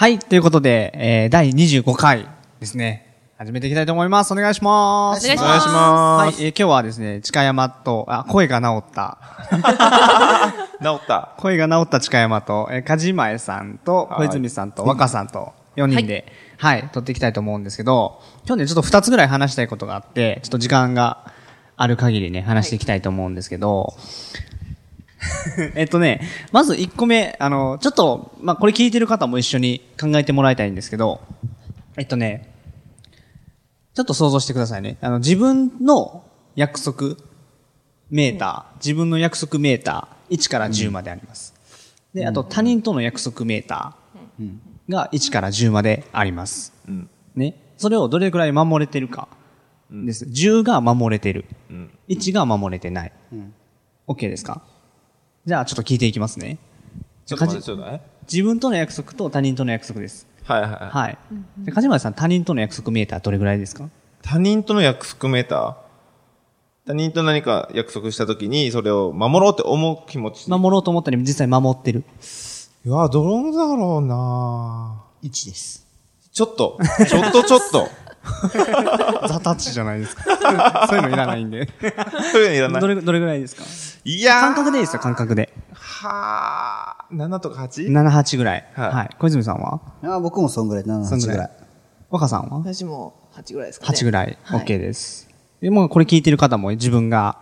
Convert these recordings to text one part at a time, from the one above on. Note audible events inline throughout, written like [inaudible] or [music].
はい、ということで、えー、第25回ですね。始めていきたいと思います。お願いします。お願いしますお願いします。はい、えー今日はですね、近山と、あ、声が治った。[laughs] 治った。声が治った近山と、えー、梶前さんと、はい小泉さんと、若さんと、4人で、はい、撮っていきたいと思うんですけど、今日ね、ちょっと2つぐらい話したいことがあって、ちょっと時間がある限りね、話していきたいと思うんですけど、[laughs] えっとね、まず1個目、あの、ちょっと、まあ、これ聞いてる方も一緒に考えてもらいたいんですけど、えっとね、ちょっと想像してくださいね。あの、自分の約束メーター、自分の約束メーター、1から10まであります。で、あと他人との約束メーターが1から10まであります。うん。ね。それをどれくらい守れてるかです。10が守れてる。うん。1が守れてない。OK ですか？じゃあちょっと聞いていきますね。ちょっと待ってちょうだい。自分との約束と他人との約束です。はいはいはい。はい。で、梶原さん、他人との約束メーターどれぐらいですか？他人との約束メーター他人と何か約束したときに、それを守ろうって思う気持ち？守ろうと思ったり実際守ってる。いや、どうだろうな1です。ちょっと、ちょっとちょっと。[laughs] ザタッチじゃないですか。[laughs] そういうのいらないんで。そういうのいらない。どれ、どれぐらいですか？いやー感覚でいいですよ、感覚で。はー、7とか 8? 7、8ぐらい。はいはい。小泉さんは？あ僕もそんぐらい、7、8ぐらい。若さんは？私も8ぐらいですかね。8ぐらい。はい OK です。で、もうこれ聞いてる方も自分が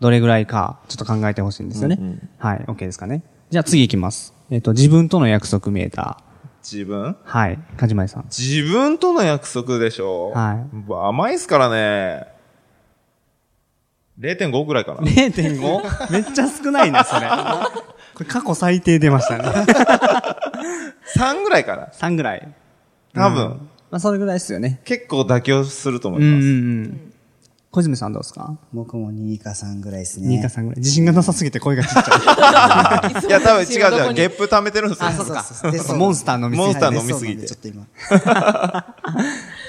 どれぐらいかちょっと考えてほしいんですよね。はい。OK ですかね。じゃあ次行きます。えっ、と、自分との約束メータ自分？ー。はい。かじまりさん。自分との約束でしょ？はい甘いっすからね。0.5ぐらいかな。0.5? めっちゃ少ないね、それ。これ過去最低出ましたね。3ぐらいかな。3ぐらい。多分。うんまあ、それぐらいですよね。結構妥協すると思いうんうんます。うん。小泉さんどうですか？僕も2か3ぐらいです2ね。か3ぐらい。自信がなさすぎて声がちっちゃい。[laughs] いや、多分違うじゃん。ゲップ溜めてるんですよ。そうそうそう [laughs] でそうモンスター飲みすぎてモンスター飲みすぎてはいちょっと今。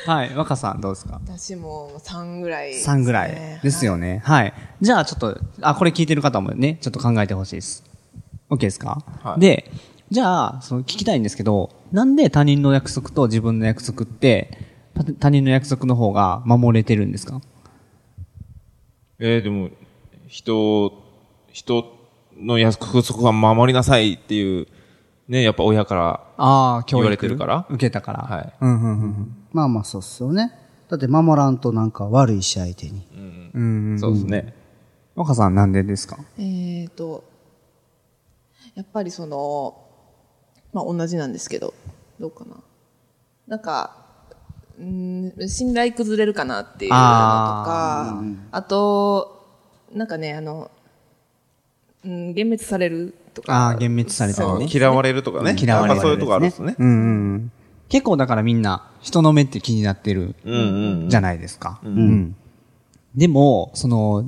[laughs] はい。若さんどうですか？私も3ぐらい、3ぐらいですよね。はい。じゃあちょっと、あ、これ聞いてる方もね、ちょっと考えてほしいです。OK ですか？はいで、じゃあ、その聞きたいんですけど、なんで他人の約束と自分の約束って、た他人の約束の方が守れてるんですか？えー、でも、人、人の約束は守りなさいっていう、ね、やっぱ親から、言われてるから受けたから。はいうんうんうんまあまあそうっすよね。だって守らんとなんか悪いし相手に。うん。うんうん。そうですね。若さんなんでですか？えーと、やっぱりその、まあ同じなんですけど、どうかな。なんか、うん信頼崩れるかなっていうのとか、あと、なんかね、あの、うん、幻滅されるとか。ああ、幻滅されたりね。嫌われるとかね。嫌われるなんかそういうとこあるんですね。うんうんうん。結構だからみんな、人の目って気になってるうんうん。じゃないですか。うん。でも、その、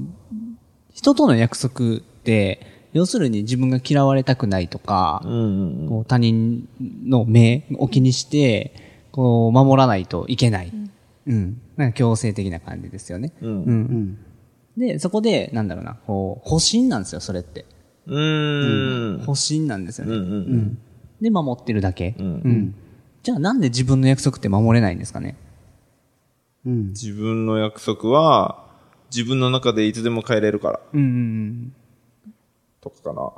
人との約束って、要するに自分が嫌われたくないとか、うんうんこう他人の目を気にして、こう、守らないといけない。うん。なんか強制的な感じですよね。うん。う。うんん。で、そこで、なんだろうな、こう、保身なんですよ、それって。うーん。保身なんですよね。うんうんうんで、守ってるだけ。うんうん。じゃあなんで自分の約束って守れないんですかね？うん。自分の約束は、自分の中でいつでも変えれるから、うんうんとかかな。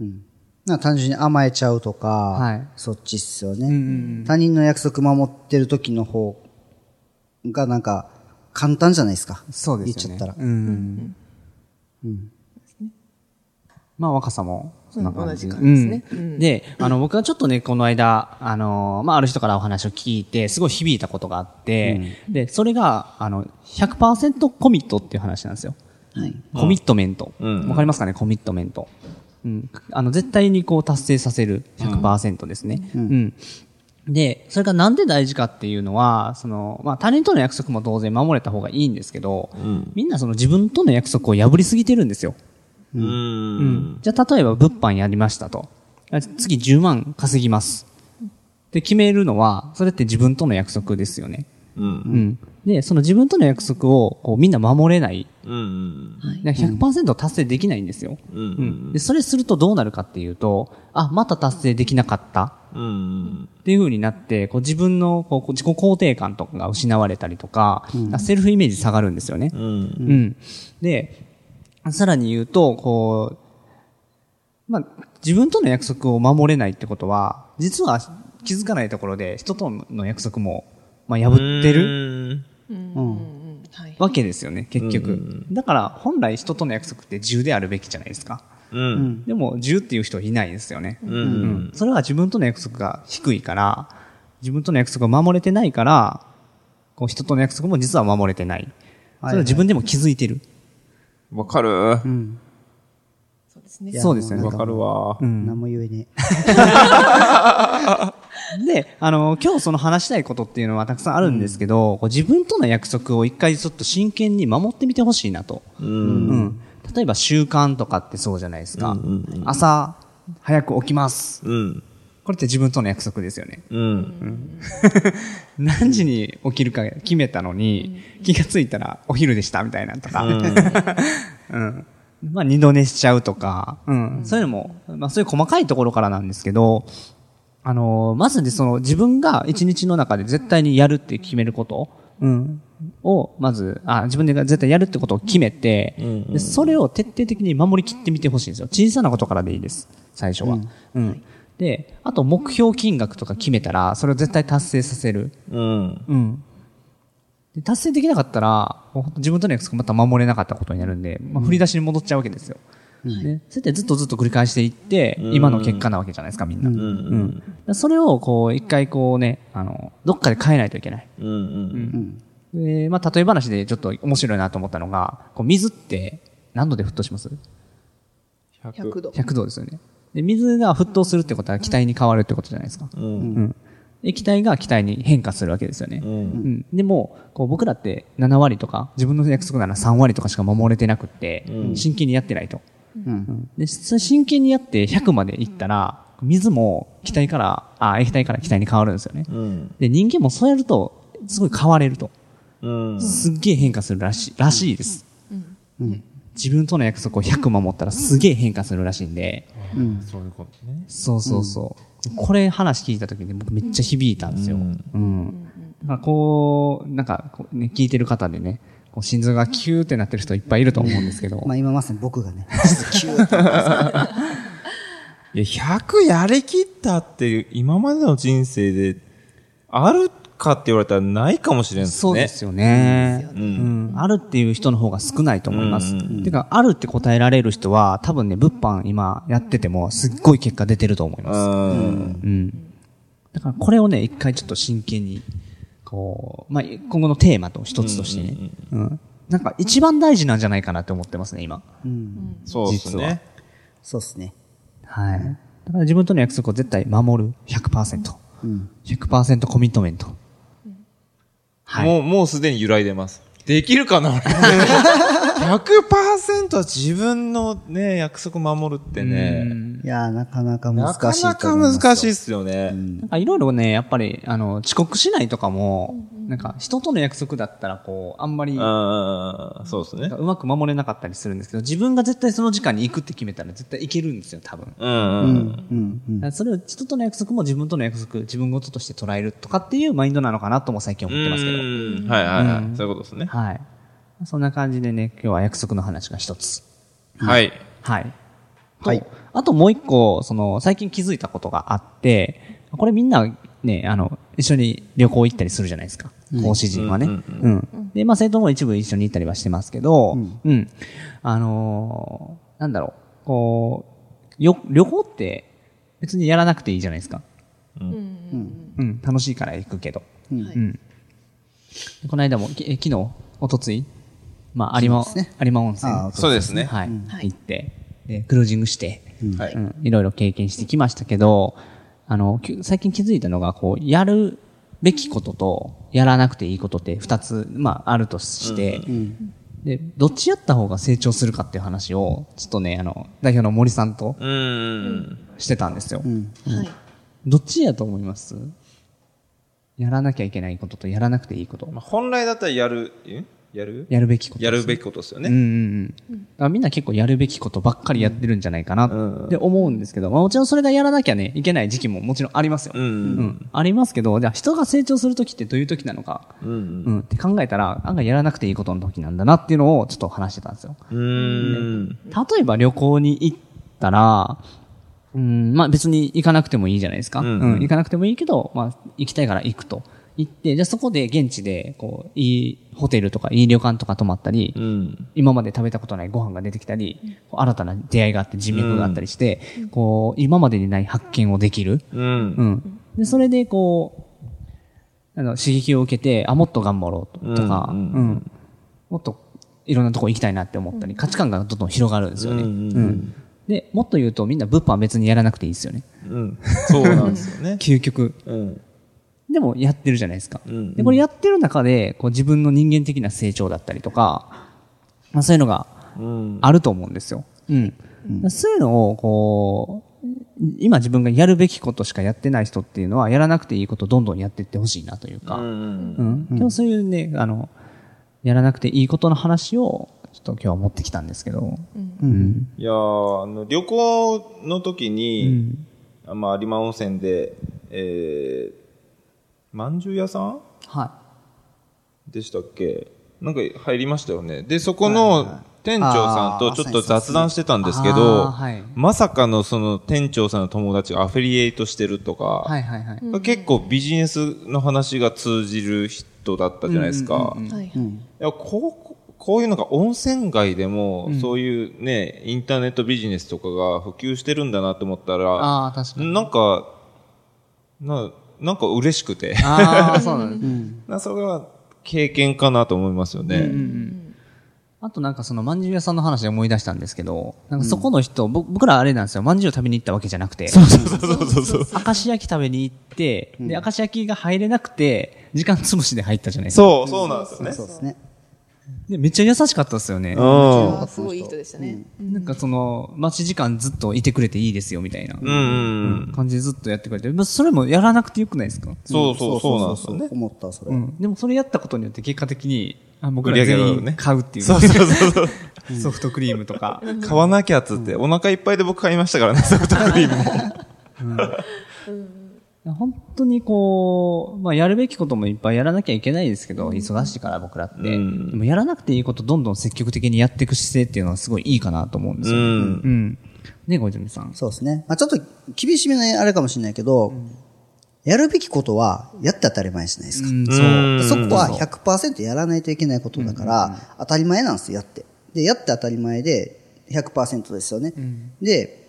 なんか単純に甘えちゃうとか、はいそっちっすよね、うん。うんうん他人の約束守ってる時の方がなんか簡単じゃないですか。そうですよね。言っちゃったら。うん。まあ、若さも、そんな感じ。うん同じ感じですねうんうんで、あの、僕はちょっとね、この間、あの、まあ、ある人からお話を聞いて、すごい響いたことがあって、で、それが、あの、100%コミットっていう話なんですよ。コミットメント。わ、うんかりますかね？コミットメント。うん。あの、絶対にこう達成させる100%ですね。うん。で、それがなんで大事かっていうのは、その、まあ、他人との約束も当然守れた方がいいんですけど、みんなその自分との約束を破りすぎてるんですよ。うーん。じゃあ、例えば物販やりましたと。あ次10万稼ぎます。で、決めるのは、それって自分との約束ですよね。うん。うん。で、その自分との約束を、こう、みんな守れない。うん。うん。だから100%達成できないんですよ。うん。うん。で、それするとどうなるかっていうと、あ、また達成できなかった。うん。っていう風になって、こう自分のこう自己肯定感とかが失われたりとか、セルフイメージ下がるんですよね。うん。うん。で、さらに言うと、こう、まあ、自分との約束を守れないってことは、実は気づかないところで人との約束も、まあ、破ってる。わけですよね、結局。だから、本来人との約束って10であるべきじゃないですか。うん。でも、10っていう人はいないですよね。うん。うん。それは自分との約束が低いから、自分との約束を守れてないから、こう人との約束も実は守れてない。それは自分でも気づいてる。わかる。そうですね。そうですよねわかるわ。うん。何も言えねえ [laughs] で、あの、今日その話したいことっていうのはたくさんあるんですけど、こう自分との約束を一回ちょっと真剣に守ってみてほしいなと。うん。うん。例えば習慣とかってそうじゃないですか。朝、早く起きます。うん。これって自分との約束ですよね。うん。[laughs] 何時に起きるか決めたのに、気がついたらお昼でしたみたいなとか。うん。[laughs] まあ二度寝しちゃうとか、うん。そういうのも、まあそういう細かいところからなんですけど、あのーまずでその自分が一日の中で絶対にやるって決めること、うん。を、まず、あ、自分で絶対やるってことを決めて、でそれを徹底的に守り切ってみてほしいんですよ。小さなことからでいいです。最初は。うん。で、あと目標金額とか決めたら、それを絶対達成させる。うん。うん。で達成できなかったら、もう自分との約束また守れなかったことになるんで、まあ、振り出しに戻っちゃうわけですよ。ね、そうやってずっとずっと繰り返していって、今の結果なわけじゃないですか、みんな。うん。だからそれを、こう、一回こうね、あの、どっかで変えないといけない。うん。で、まあ、例え話でちょっと面白いなと思ったのが、こう、水って何度で沸騰します？100度。?100 度ですよね。で、水が沸騰するってことは気体に変わるってことじゃないですか。うん。うん。液体が気体に変化するわけですよね。うん。うん。でも、こう僕らって7割とか、自分の約束なら3割とかしか守れてなくって、真剣にやってないと。うん。で、それ真剣にやって100までいったら、水も気体から、あ、液体から気体に変わるんですよね。うん。で、人間もそうやると、すごい変われると。うん。すっげえ変化するらしい、らしいです。自分との約束を100守ったらすげえ変化するらしいんで、そういうことね。そうそうそう。これ話聞いた時に僕めっちゃ響いたんですよ。うん。だからこう、なんかね、聞いてる方でね、心臓がキューってなってる人いっぱいいると思うんですけどえ。[laughs] まあ今まさに僕がね、[laughs] キューっていや、100やりきったっていう、今までの人生で、あるかって言われたらないかもしれんすね。そうですよね。う。うんん。あるっていう人の方が少ないと思います。うんてか、あるって答えられる人は、多分ね、物販今やってても、すっごい結果出てると思います。うん。うん。だからこれをね、一回ちょっと真剣に、こう、まあ、今後のテーマと一つとしてね、うんなんか一番大事なんじゃないかなって思ってますね、今。そうですね。そうっすね。はい。だから自分との約束を絶対守る100%。100%コミットメント。はい。もう、もうすでに揺らいでます。できるかな？[laughs] 俺100%は自分のね、約束守るってね、いやーなかなか難なしいかなかと思いますよ。難しいっすよね。なんかいろいろね、やっぱり、あの、遅刻しないとかも、なんか人との約束だったら、こう、あんまり、うん、そうですねなんか。うまく守れなかったりするんですけど、自分が絶対その時間に行くって決めたら絶対行けるんですよ、多分。うん、うん。うんそれを人との約束も自分との約束、自分事として捉えるとかっていうマインドなのかなとも最近思ってますけど。うんはいはいはい。そういうことですね。はい。そんな感じでね、今日は約束の話が一つ。はい。はい。はいとあともう一個、その、最近気づいたことがあって、これみんなね、あの、一緒に旅行行ったりするじゃないですか。講師陣はね。うんうん。で、まあ生徒も一部一緒に行ったりはしてますけど、うん。あのーなんだろう、こう、よ、旅行って別にやらなくていいじゃないですか。うん。楽しいから行くけど。うん。この間も、きえ昨日、おとつい、まあ、有馬、ね有馬温泉。そうですね。はい。行って。で、クルージングして、はいうん、いろいろ経験してきましたけど、あの、き最近気づいたのが、こう、やるべきことと、やらなくていいことって二つ、まあ、あるとして、で、どっちやった方が成長するかっていう話を、ちょっとね、あの、代表の森さんとうーん。してたんですよ。はい。どっちやと思います？やらなきゃいけないこととやらなくていいこと。まあ、本来だったらやる、え？やる？やるべきこと。やるべきことですようんうね。んうん。みんな結構やるべきことばっかりやってるんじゃないかなうんって思うんですけど、まあもちろんそれがやらなきゃね、いけない時期ももちろんありますよ。うんうんありますけど、じゃあ人が成長するときってどういうときなのか、うん。うん。うん、って考えたら、案外やらなくていいことの時なんだなっていうのをちょっと話してたんですよ。うーん。例えば旅行に行ったら、うん、まあ別に行かなくてもいいじゃないですか。ううんん、行かなくてもいいけど、まあ行きたいから行くと。行って、じゃあそこで現地で、こう、いいホテルとかいい旅館とか泊まったり、うん。今まで食べたことないご飯が出てきたり、新たな出会いがあって人脈があったりして、こう、今までにない発見をできる。うん。うん。で、それでこう、あの、刺激を受けて、あ、もっと頑張ろうととか、ううんん、もっといろんなとこ行きたいなって思ったり、価値観がどんどん広がるんですよね。ううんん。で、もっと言うとみんな物販は別にやらなくていいですよね。うん。そうなんですよね。[laughs] 究極。うん。でもやってるじゃないですか。うんで、これやってる中で、こう自分の人間的な成長だったりとか、まあそういうのがうん。あると思うんですよ。うん。そういうのを、こう、今自分がやるべきことしかやってない人っていうのは、やらなくていいことをどんどんやっていってほしいなというか、ううん。ん。今日そういうね、あの、やらなくていいことの話を、ちょっと今日は持ってきたんですけど、うん。いやーあの、旅行の時うに、まあ、有馬温泉で、えー、まんじゅう屋さん？はでしたっけ？なんか入りましたよね。で、そこの店長さんとちょっと雑談してたんですけあど、ーはいまさかのその店長さんの友達がアフィリエイトしてるとか、い。はいはいはい。結構ビジネスの話が通じる人だったじゃないですか。はい。いやこうこういうのが温泉街でも、そういうね、インターネットビジネスとかが普及してるんだなと思ったら、ああ、確かに。なんか、な、なんか嬉しくて。ああ、[laughs] そうなんです。なそれは経験かなと思いますよね。あとなんかそのまんじゅう屋さんの話で思い出したんですけど、なんかそこの人、ぼ僕らあれなんですよ、まんじゅう食べに行ったわけじゃなくて、そうそうそうそう。[laughs] 明石焼き食べに行って、で、明石焼きが入れなくて、時間潰しで入ったじゃないですか。そう、そうなんですよね。そうですね。で、めっちゃ優しかったですよね。うん。あーすごいいい人でしたね。なんかその、待ち時間ずっといてくれていいですよ、みたいなうんうん。感じでずっとやってくれて、まあそれもやらなくてよくないですか？そうそう、そうなんですよね。思った、それ。うん。でもそれやったことによって結果的に、あ僕ら全員買うっていう。そうそうそうそう。ソフトクリームとか。買わなきゃっつって、お腹いっぱいで僕買いましたからね、ソフトクリームも。本当にこう、まあ、やるべきこともいっぱいやらなきゃいけないですけど、忙しいから僕らって。うんでもやらなくていいことどんどん積極的にやっていく姿勢っていうのはすごいいいかなと思うんですよ。うんうん。ね、小泉さん。そうですね。まあちょっと厳しめなあれかもしれないけど、やるべきことはやって当たり前じゃないですか。うん、うんそう。そこは100%やらないといけないことだから、当たり前なんですよ、やって。で、やって当たり前で100%ですよね。で、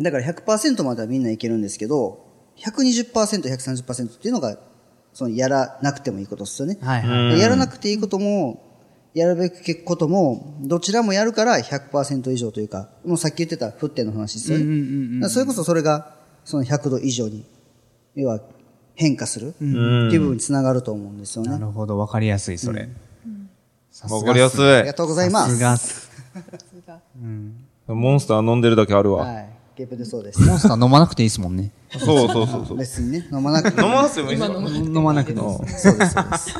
だから100%まではみんないけるんですけど、120%、130%っていうのが、そのやらなくてもいいことですよね。はいはい。でやらなくていいことも、やるべきことも、どちらもやるから100%以上というか、もうさっき言ってた沸点の話ですよね。うんうんうんだからそれこそそれが、その100度以上に、要は変化するってんいう部分につながると思うんですよね。なるほど、わかりやすい、それ。さすがっすわかりやすいありが。とうございます。さすがっす。モンスター飲んでるだけあるわ。はい。ゲップでそうです。モンスター飲まなくていいですもんね。そうそうそうそう。別にね、飲まなくて飲まなくてもいいですよ。飲まなくても。そうです、そうです。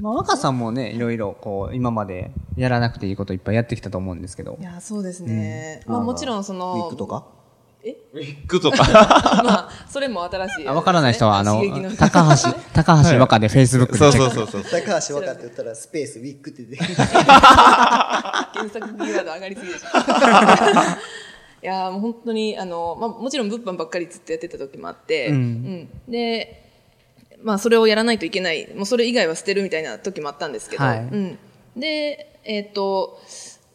まあ、若さんもね、いろいろ、こう、今までやらなくていいこといっぱいやってきたと思うんですけどい。や、そうですね。まあもちろんそウィのッグ、とか？ウィッグとか。[laughs] まあ、それも新しい、あ、わからない人は、あの高橋、高橋若で Facebook で。そうそうそうそう。[laughs] 高橋若って言ったらスペースウィッグって出て。検索キーワード上がりすぎでしょ。[laughs] いやーもう本当に、あの、まあもちろん物販ばっかりずっとやってた時もあって、うんうんで、まあそれをやらないといけない、もうそれ以外は捨てるみたいな時もあったんですけど、はいうん。で、えっ、と、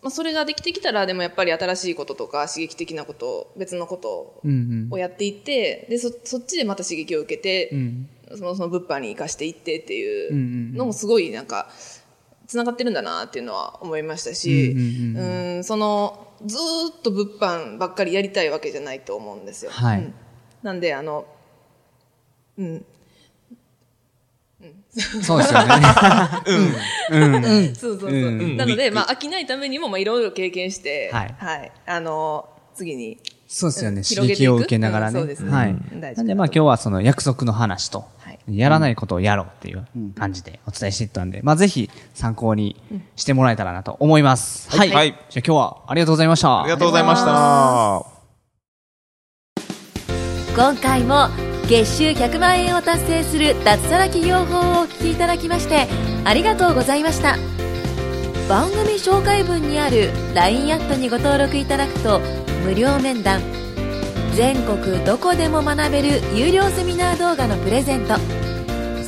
まあそれができてきたら、でもやっぱり新しいこととか刺激的なこと、別のことうんをやっていって、で、そ、そっちでまた刺激を受けて、うん。うん。その、その物販に活かしていってっていうんうんううんのもすごいなんか、繋がってるんだなっていうのは思いましたし、うんうんうんその、ずーっと物販ばっかりやりたいわけじゃないと思うんですよ。はいうんなんで、あの、うん、そうですよね。そうそうそう。うんなので、まあ、飽きないためにも、まあ、いろいろ経験して、はいあの、次に、そうですよね。うん刺広げていく激を受けながらね。うんそうですねはい。なんでまあ今日はその約束の話とはい、やらないことをやろうっていう感じでお伝えしていったんで、まあぜひ参考にしてもらえたらなと思います。はい。はいじゃあ今日はありがとうございました。ありがとうございました。今回も月収100万円を達成する脱サラ企業法をお聞きいただきましてありがとうございました。番組紹介文にある LINE アットにご登録いただくと無料面談全国どこでも学べる有料セミナー動画のプレゼント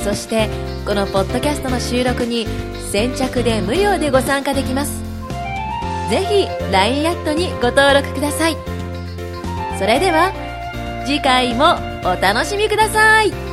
そしてこのポッドキャストの収録に先着で無料でご参加できます。ぜひ LINE アットにご登録ください。それでは次回もお楽しみください。